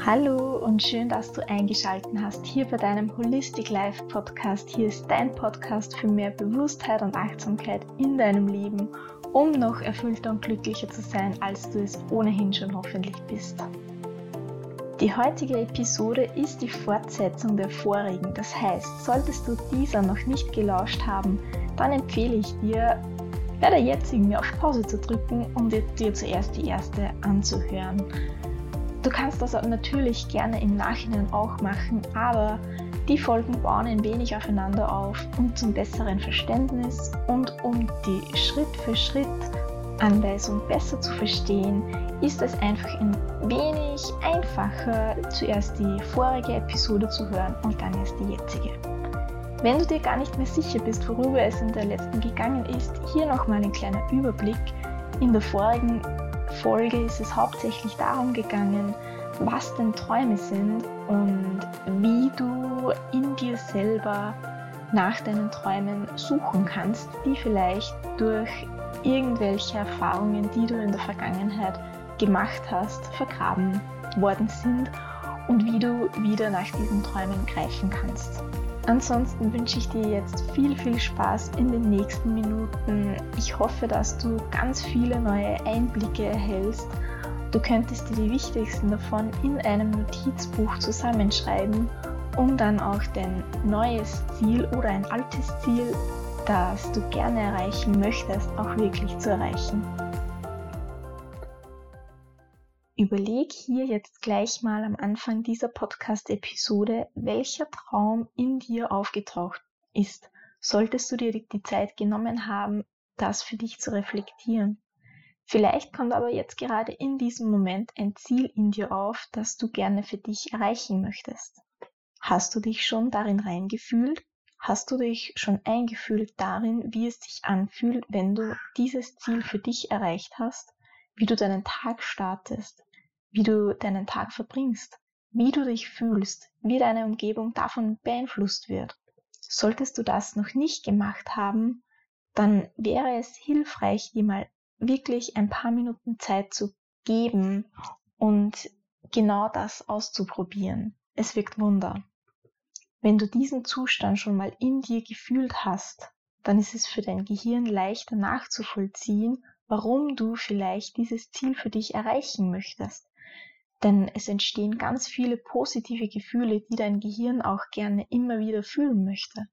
Hallo und schön, dass du eingeschaltet hast hier bei deinem Holistic Life Podcast. Hier ist dein Podcast für mehr Bewusstheit und Achtsamkeit in deinem Leben, um noch erfüllter und glücklicher zu sein, als du es ohnehin schon hoffentlich bist. Die heutige Episode ist die Fortsetzung der vorigen. Das heißt, solltest du dieser noch nicht gelauscht haben, dann empfehle ich dir, bei der jetzigen auf Pause zu drücken, um dir, dir zuerst die erste anzuhören. Du kannst das natürlich gerne im Nachhinein auch machen, aber die Folgen bauen ein wenig aufeinander auf und zum besseren Verständnis und um die Schritt für Schritt Anweisung besser zu verstehen, ist es einfach ein wenig einfacher, zuerst die vorige Episode zu hören und dann erst die jetzige. Wenn du dir gar nicht mehr sicher bist, worüber es in der letzten gegangen ist, hier nochmal ein kleiner Überblick. In der vorigen Folge ist es hauptsächlich darum gegangen, was denn Träume sind und wie du in dir selber nach deinen Träumen suchen kannst, die vielleicht durch irgendwelche Erfahrungen, die du in der Vergangenheit gemacht hast, vergraben worden sind und wie du wieder nach diesen Träumen greifen kannst. Ansonsten wünsche ich dir jetzt viel, viel Spaß in den nächsten Minuten. Ich hoffe, dass du ganz viele neue Einblicke erhältst. Du könntest dir die wichtigsten davon in einem Notizbuch zusammenschreiben, um dann auch dein neues Ziel oder ein altes Ziel, das du gerne erreichen möchtest, auch wirklich zu erreichen. Überleg hier jetzt gleich mal am Anfang dieser Podcast-Episode, welcher Traum in dir aufgetaucht ist. Solltest du dir die Zeit genommen haben, das für dich zu reflektieren. Vielleicht kommt aber jetzt gerade in diesem Moment ein Ziel in dir auf, das du gerne für dich erreichen möchtest. Hast du dich schon darin reingefühlt? Hast du dich schon eingefühlt darin, wie es sich anfühlt, wenn du dieses Ziel für dich erreicht hast? wie du deinen Tag startest, wie du deinen Tag verbringst, wie du dich fühlst, wie deine Umgebung davon beeinflusst wird. Solltest du das noch nicht gemacht haben, dann wäre es hilfreich, dir mal wirklich ein paar Minuten Zeit zu geben und genau das auszuprobieren. Es wirkt Wunder. Wenn du diesen Zustand schon mal in dir gefühlt hast, dann ist es für dein Gehirn leichter nachzuvollziehen warum du vielleicht dieses Ziel für dich erreichen möchtest. Denn es entstehen ganz viele positive Gefühle, die dein Gehirn auch gerne immer wieder fühlen möchte.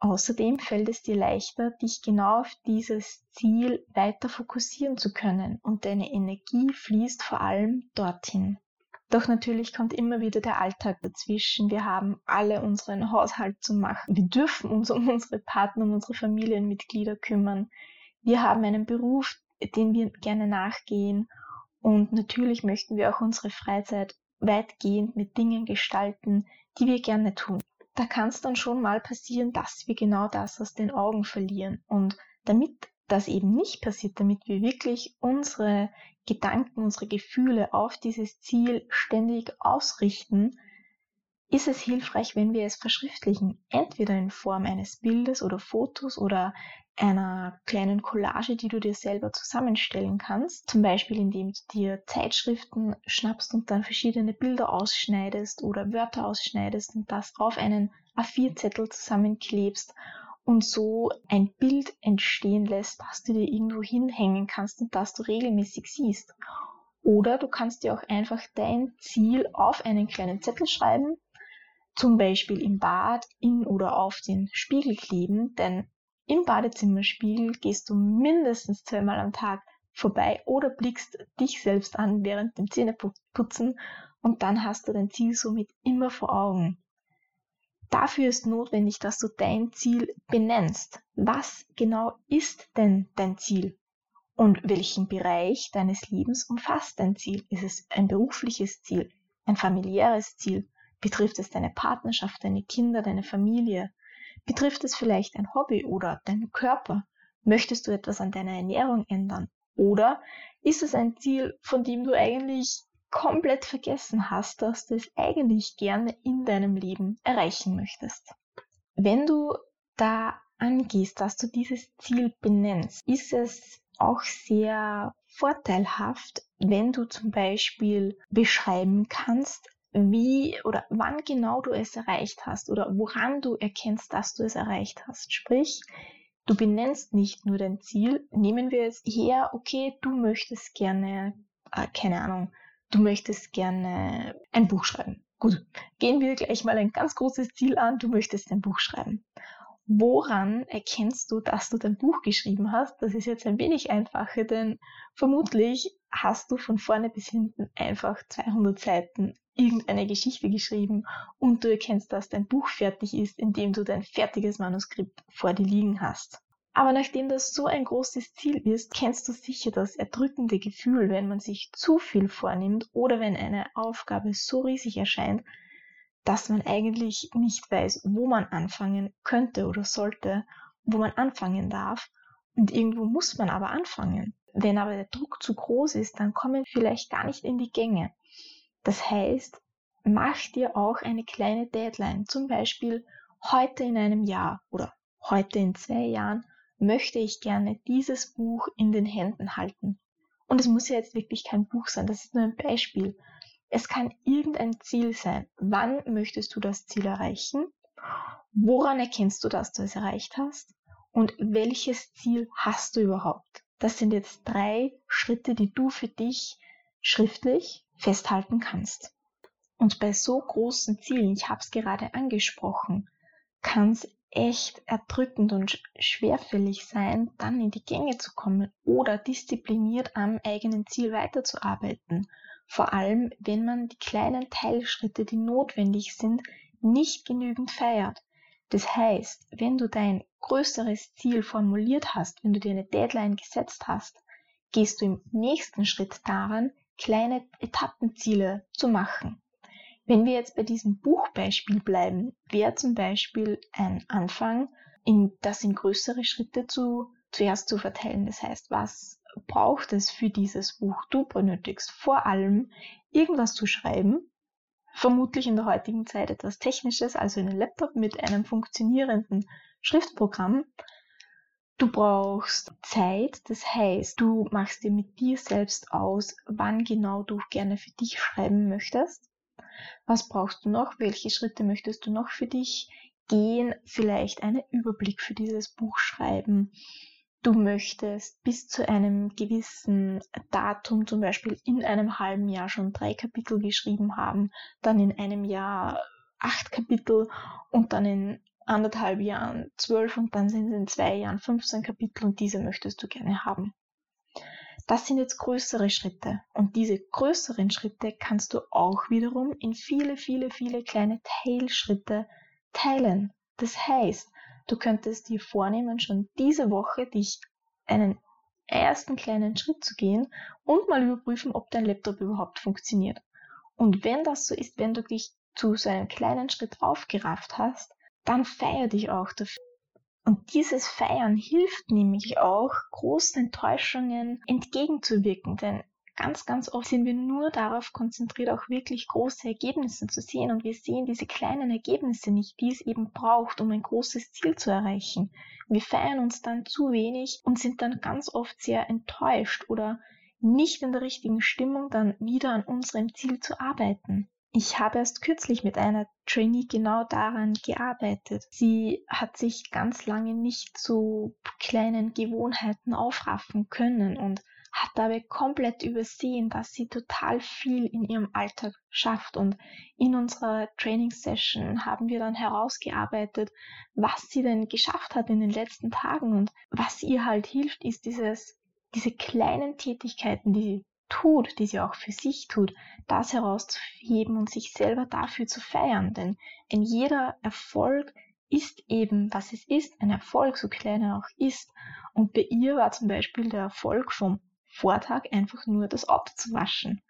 Außerdem fällt es dir leichter, dich genau auf dieses Ziel weiter fokussieren zu können und deine Energie fließt vor allem dorthin. Doch natürlich kommt immer wieder der Alltag dazwischen. Wir haben alle unseren Haushalt zu machen. Wir dürfen uns um unsere Partner, um unsere Familienmitglieder kümmern. Wir haben einen Beruf, den wir gerne nachgehen und natürlich möchten wir auch unsere Freizeit weitgehend mit Dingen gestalten, die wir gerne tun. Da kann es dann schon mal passieren, dass wir genau das aus den Augen verlieren. Und damit das eben nicht passiert, damit wir wirklich unsere Gedanken, unsere Gefühle auf dieses Ziel ständig ausrichten, ist es hilfreich, wenn wir es verschriftlichen, entweder in Form eines Bildes oder Fotos oder einer kleinen Collage, die du dir selber zusammenstellen kannst. Zum Beispiel, indem du dir Zeitschriften schnappst und dann verschiedene Bilder ausschneidest oder Wörter ausschneidest und das auf einen A4-Zettel zusammenklebst und so ein Bild entstehen lässt, das du dir irgendwo hinhängen kannst und das du regelmäßig siehst. Oder du kannst dir auch einfach dein Ziel auf einen kleinen Zettel schreiben zum Beispiel im Bad, in oder auf den Spiegel kleben, denn im Badezimmerspiegel gehst du mindestens zweimal am Tag vorbei oder blickst dich selbst an während dem Zähneputzen und dann hast du dein Ziel somit immer vor Augen. Dafür ist notwendig, dass du dein Ziel benennst. Was genau ist denn dein Ziel? Und welchen Bereich deines Lebens umfasst dein Ziel? Ist es ein berufliches Ziel, ein familiäres Ziel, Betrifft es deine Partnerschaft, deine Kinder, deine Familie? Betrifft es vielleicht ein Hobby oder deinen Körper? Möchtest du etwas an deiner Ernährung ändern? Oder ist es ein Ziel, von dem du eigentlich komplett vergessen hast, dass du es eigentlich gerne in deinem Leben erreichen möchtest? Wenn du da angehst, dass du dieses Ziel benennst, ist es auch sehr vorteilhaft, wenn du zum Beispiel beschreiben kannst, wie oder wann genau du es erreicht hast oder woran du erkennst, dass du es erreicht hast. Sprich, du benennst nicht nur dein Ziel. Nehmen wir es her, okay, du möchtest gerne, äh, keine Ahnung, du möchtest gerne ein Buch schreiben. Gut, gehen wir gleich mal ein ganz großes Ziel an. Du möchtest ein Buch schreiben. Woran erkennst du, dass du dein Buch geschrieben hast? Das ist jetzt ein wenig einfacher, denn vermutlich hast du von vorne bis hinten einfach 200 Seiten irgendeine Geschichte geschrieben und du erkennst, dass dein Buch fertig ist, indem du dein fertiges Manuskript vor dir liegen hast. Aber nachdem das so ein großes Ziel ist, kennst du sicher das erdrückende Gefühl, wenn man sich zu viel vornimmt oder wenn eine Aufgabe so riesig erscheint, dass man eigentlich nicht weiß, wo man anfangen könnte oder sollte, wo man anfangen darf. Und irgendwo muss man aber anfangen. Wenn aber der Druck zu groß ist, dann kommen wir vielleicht gar nicht in die Gänge. Das heißt, mach dir auch eine kleine Deadline. Zum Beispiel heute in einem Jahr oder heute in zwei Jahren möchte ich gerne dieses Buch in den Händen halten. Und es muss ja jetzt wirklich kein Buch sein, das ist nur ein Beispiel. Es kann irgendein Ziel sein. Wann möchtest du das Ziel erreichen? Woran erkennst du, dass du es erreicht hast? Und welches Ziel hast du überhaupt? Das sind jetzt drei Schritte, die du für dich schriftlich festhalten kannst. Und bei so großen Zielen, ich habe es gerade angesprochen, kann es echt erdrückend und schwerfällig sein, dann in die Gänge zu kommen oder diszipliniert am eigenen Ziel weiterzuarbeiten. Vor allem, wenn man die kleinen Teilschritte, die notwendig sind, nicht genügend feiert. Das heißt, wenn du dein größeres Ziel formuliert hast, wenn du dir eine Deadline gesetzt hast, gehst du im nächsten Schritt daran, kleine Etappenziele zu machen. Wenn wir jetzt bei diesem Buchbeispiel bleiben, wäre zum Beispiel ein Anfang, in, das in größere Schritte zu, zuerst zu verteilen. Das heißt, was braucht es für dieses Buch? Du benötigst vor allem irgendwas zu schreiben, vermutlich in der heutigen Zeit etwas Technisches, also einen Laptop mit einem funktionierenden Schriftprogramm. Du brauchst Zeit, das heißt, du machst dir mit dir selbst aus, wann genau du gerne für dich schreiben möchtest. Was brauchst du noch? Welche Schritte möchtest du noch für dich gehen? Vielleicht einen Überblick für dieses Buch schreiben. Du möchtest bis zu einem gewissen Datum, zum Beispiel in einem halben Jahr schon drei Kapitel geschrieben haben, dann in einem Jahr acht Kapitel und dann in anderthalb Jahren zwölf und dann sind es in zwei Jahren 15 Kapitel und diese möchtest du gerne haben. Das sind jetzt größere Schritte. Und diese größeren Schritte kannst du auch wiederum in viele, viele, viele kleine Teilschritte teilen. Das heißt, du könntest dir vornehmen, schon diese Woche dich einen ersten kleinen Schritt zu gehen und mal überprüfen, ob dein Laptop überhaupt funktioniert. Und wenn das so ist, wenn du dich zu so einem kleinen Schritt aufgerafft hast, dann feier dich auch dafür. Und dieses Feiern hilft nämlich auch, großen Enttäuschungen entgegenzuwirken, denn ganz, ganz oft sind wir nur darauf konzentriert, auch wirklich große Ergebnisse zu sehen und wir sehen diese kleinen Ergebnisse nicht, die es eben braucht, um ein großes Ziel zu erreichen. Wir feiern uns dann zu wenig und sind dann ganz oft sehr enttäuscht oder nicht in der richtigen Stimmung, dann wieder an unserem Ziel zu arbeiten. Ich habe erst kürzlich mit einer Trainee genau daran gearbeitet. Sie hat sich ganz lange nicht zu kleinen Gewohnheiten aufraffen können und hat dabei komplett übersehen, dass sie total viel in ihrem Alltag schafft. Und in unserer Training-Session haben wir dann herausgearbeitet, was sie denn geschafft hat in den letzten Tagen. Und was ihr halt hilft, ist dieses, diese kleinen Tätigkeiten, die tut, die sie auch für sich tut, das herauszuheben und sich selber dafür zu feiern. Denn ein jeder Erfolg ist eben, was es ist, ein Erfolg, so klein er auch ist. Und bei ihr war zum Beispiel der Erfolg vom Vortag einfach nur das Auto zu waschen.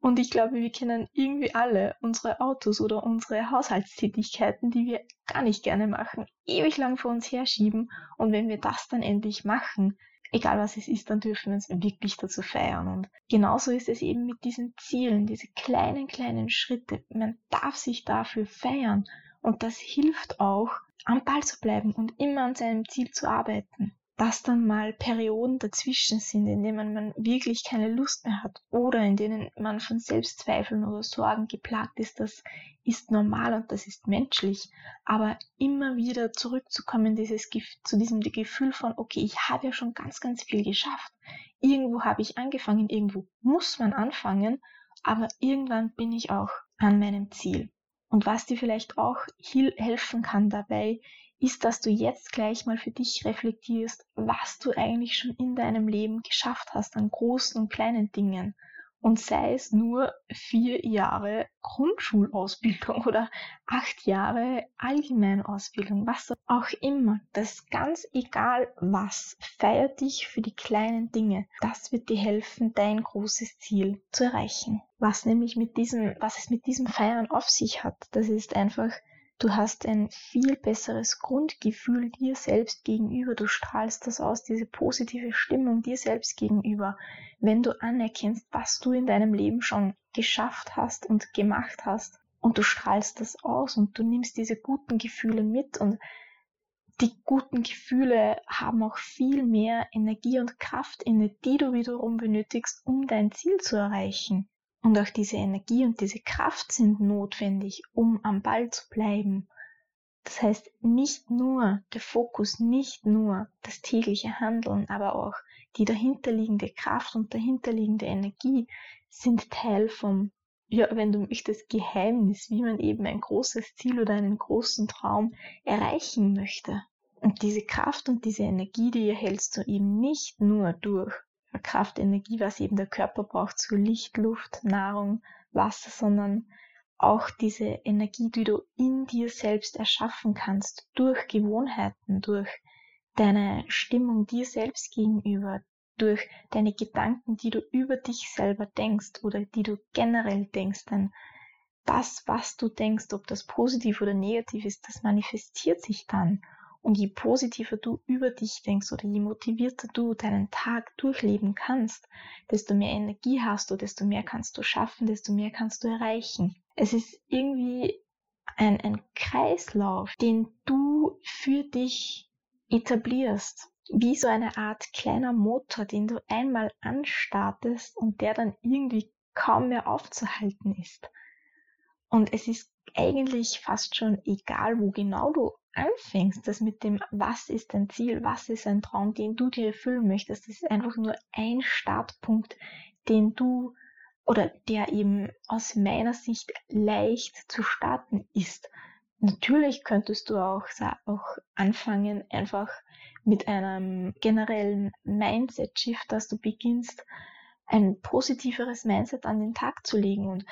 Und ich glaube, wir kennen irgendwie alle unsere Autos oder unsere Haushaltstätigkeiten, die wir gar nicht gerne machen, ewig lang vor uns herschieben. Und wenn wir das dann endlich machen, egal was es ist, dann dürfen wir uns wirklich dazu feiern. Und genauso ist es eben mit diesen Zielen, diese kleinen, kleinen Schritte. Man darf sich dafür feiern. Und das hilft auch, am Ball zu bleiben und immer an seinem Ziel zu arbeiten. Dass dann mal Perioden dazwischen sind, in denen man wirklich keine Lust mehr hat oder in denen man von Selbstzweifeln oder Sorgen geplagt ist, das ist normal und das ist menschlich. Aber immer wieder zurückzukommen dieses, zu diesem Gefühl von, okay, ich habe ja schon ganz, ganz viel geschafft. Irgendwo habe ich angefangen, irgendwo muss man anfangen, aber irgendwann bin ich auch an meinem Ziel. Und was dir vielleicht auch helfen kann dabei, ist, dass du jetzt gleich mal für dich reflektierst, was du eigentlich schon in deinem Leben geschafft hast an großen und kleinen Dingen und sei es nur vier Jahre Grundschulausbildung oder acht Jahre Allgemeinausbildung, was auch immer, das ganz egal was, feier dich für die kleinen Dinge. Das wird dir helfen, dein großes Ziel zu erreichen. Was nämlich mit diesem, was es mit diesem Feiern auf sich hat, das ist einfach Du hast ein viel besseres Grundgefühl dir selbst gegenüber. Du strahlst das aus, diese positive Stimmung dir selbst gegenüber, wenn du anerkennst, was du in deinem Leben schon geschafft hast und gemacht hast. Und du strahlst das aus und du nimmst diese guten Gefühle mit und die guten Gefühle haben auch viel mehr Energie und Kraft inne, die du wiederum benötigst, um dein Ziel zu erreichen. Und auch diese Energie und diese Kraft sind notwendig, um am Ball zu bleiben. Das heißt, nicht nur der Fokus, nicht nur das tägliche Handeln, aber auch die dahinterliegende Kraft und dahinterliegende Energie sind Teil vom, ja, wenn du möchtest, Geheimnis, wie man eben ein großes Ziel oder einen großen Traum erreichen möchte. Und diese Kraft und diese Energie, die erhältst du eben nicht nur durch Kraft, Energie, was eben der Körper braucht, zu Licht, Luft, Nahrung, Wasser, sondern auch diese Energie, die du in dir selbst erschaffen kannst, durch Gewohnheiten, durch deine Stimmung dir selbst gegenüber, durch deine Gedanken, die du über dich selber denkst oder die du generell denkst. Denn das, was du denkst, ob das positiv oder negativ ist, das manifestiert sich dann. Und je positiver du über dich denkst oder je motivierter du deinen Tag durchleben kannst, desto mehr Energie hast du, desto mehr kannst du schaffen, desto mehr kannst du erreichen. Es ist irgendwie ein, ein Kreislauf, den du für dich etablierst. Wie so eine Art kleiner Motor, den du einmal anstartest und der dann irgendwie kaum mehr aufzuhalten ist. Und es ist eigentlich fast schon egal, wo genau du anfängst, das mit dem, was ist dein Ziel, was ist ein Traum, den du dir erfüllen möchtest, das ist einfach nur ein Startpunkt, den du oder der eben aus meiner Sicht leicht zu starten ist. Natürlich könntest du auch, auch anfangen, einfach mit einem generellen Mindset-Shift, dass du beginnst, ein positiveres Mindset an den Tag zu legen und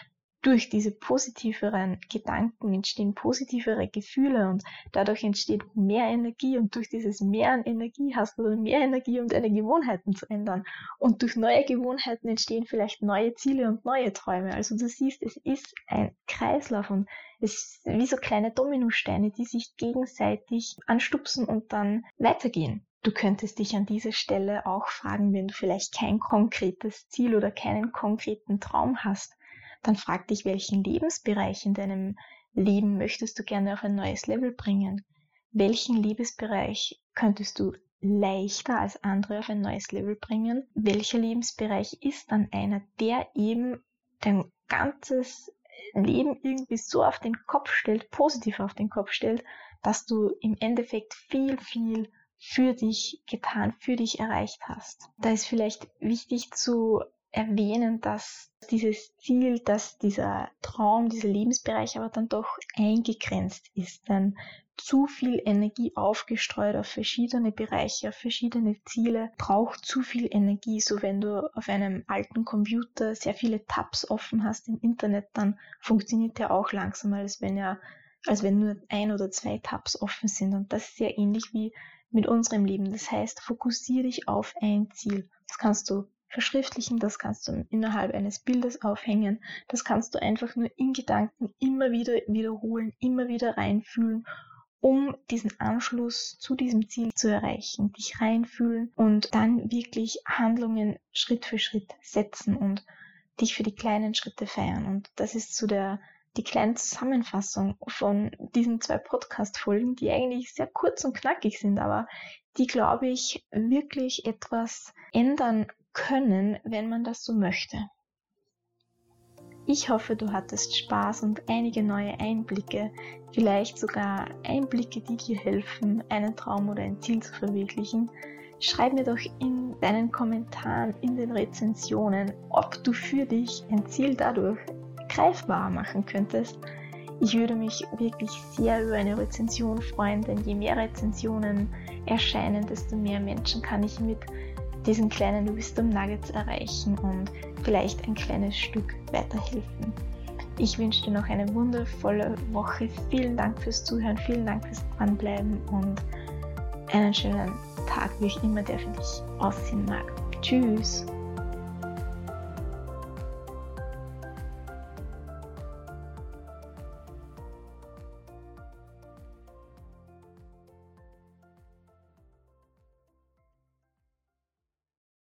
durch diese positiveren Gedanken entstehen positivere Gefühle und dadurch entsteht mehr Energie und durch dieses Mehr an Energie hast du dann mehr Energie, um deine Gewohnheiten zu ändern. Und durch neue Gewohnheiten entstehen vielleicht neue Ziele und neue Träume. Also du siehst, es ist ein Kreislauf und es ist wie so kleine Dominosteine, die sich gegenseitig anstupsen und dann weitergehen. Du könntest dich an dieser Stelle auch fragen, wenn du vielleicht kein konkretes Ziel oder keinen konkreten Traum hast dann frag dich, welchen Lebensbereich in deinem Leben möchtest du gerne auf ein neues Level bringen? Welchen Lebensbereich könntest du leichter als andere auf ein neues Level bringen? Welcher Lebensbereich ist dann einer, der eben dein ganzes Leben irgendwie so auf den Kopf stellt, positiv auf den Kopf stellt, dass du im Endeffekt viel, viel für dich getan, für dich erreicht hast. Da ist vielleicht wichtig zu erwähnen, dass dieses Ziel, dass dieser Traum, dieser Lebensbereich aber dann doch eingegrenzt ist. Denn zu viel Energie aufgestreut auf verschiedene Bereiche, auf verschiedene Ziele, braucht zu viel Energie. So wenn du auf einem alten Computer sehr viele Tabs offen hast im Internet, dann funktioniert der auch langsamer, als wenn er, als wenn nur ein oder zwei Tabs offen sind. Und das ist sehr ähnlich wie mit unserem Leben. Das heißt, fokussiere dich auf ein Ziel. Das kannst du verschriftlichen, das kannst du innerhalb eines Bildes aufhängen, das kannst du einfach nur in Gedanken immer wieder wiederholen, immer wieder reinfühlen, um diesen Anschluss zu diesem Ziel zu erreichen, dich reinfühlen und dann wirklich Handlungen Schritt für Schritt setzen und dich für die kleinen Schritte feiern. Und das ist so der, die kleine Zusammenfassung von diesen zwei Podcast-Folgen, die eigentlich sehr kurz und knackig sind, aber die, glaube ich, wirklich etwas ändern können, wenn man das so möchte. Ich hoffe, du hattest Spaß und einige neue Einblicke, vielleicht sogar Einblicke, die dir helfen, einen Traum oder ein Ziel zu verwirklichen. Schreib mir doch in deinen Kommentaren, in den Rezensionen, ob du für dich ein Ziel dadurch greifbar machen könntest. Ich würde mich wirklich sehr über eine Rezension freuen, denn je mehr Rezensionen erscheinen, desto mehr Menschen kann ich mit diesen kleinen Wisdom Nuggets erreichen und vielleicht ein kleines Stück weiterhelfen. Ich wünsche dir noch eine wundervolle Woche. Vielen Dank fürs Zuhören, vielen Dank fürs Dranbleiben und einen schönen Tag, wie ich immer der für dich aussehen mag. Tschüss!